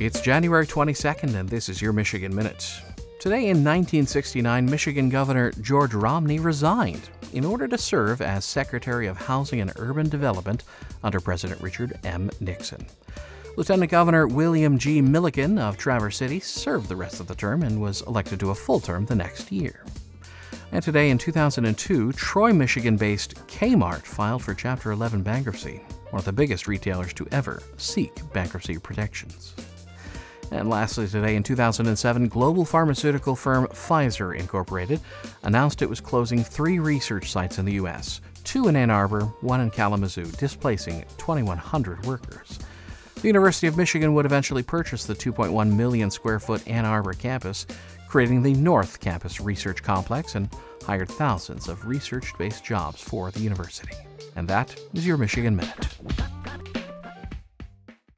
It's January 22nd, and this is your Michigan Minute. Today in 1969, Michigan Governor George Romney resigned in order to serve as Secretary of Housing and Urban Development under President Richard M. Nixon. Lieutenant Governor William G. Milliken of Traverse City served the rest of the term and was elected to a full term the next year. And today in 2002, Troy, Michigan based Kmart filed for Chapter 11 bankruptcy, one of the biggest retailers to ever seek bankruptcy protections. And lastly, today in 2007, global pharmaceutical firm Pfizer Incorporated announced it was closing three research sites in the U.S. two in Ann Arbor, one in Kalamazoo, displacing 2,100 workers. The University of Michigan would eventually purchase the 2.1 million square foot Ann Arbor campus, creating the North Campus Research Complex and hired thousands of research based jobs for the university. And that is your Michigan Minute.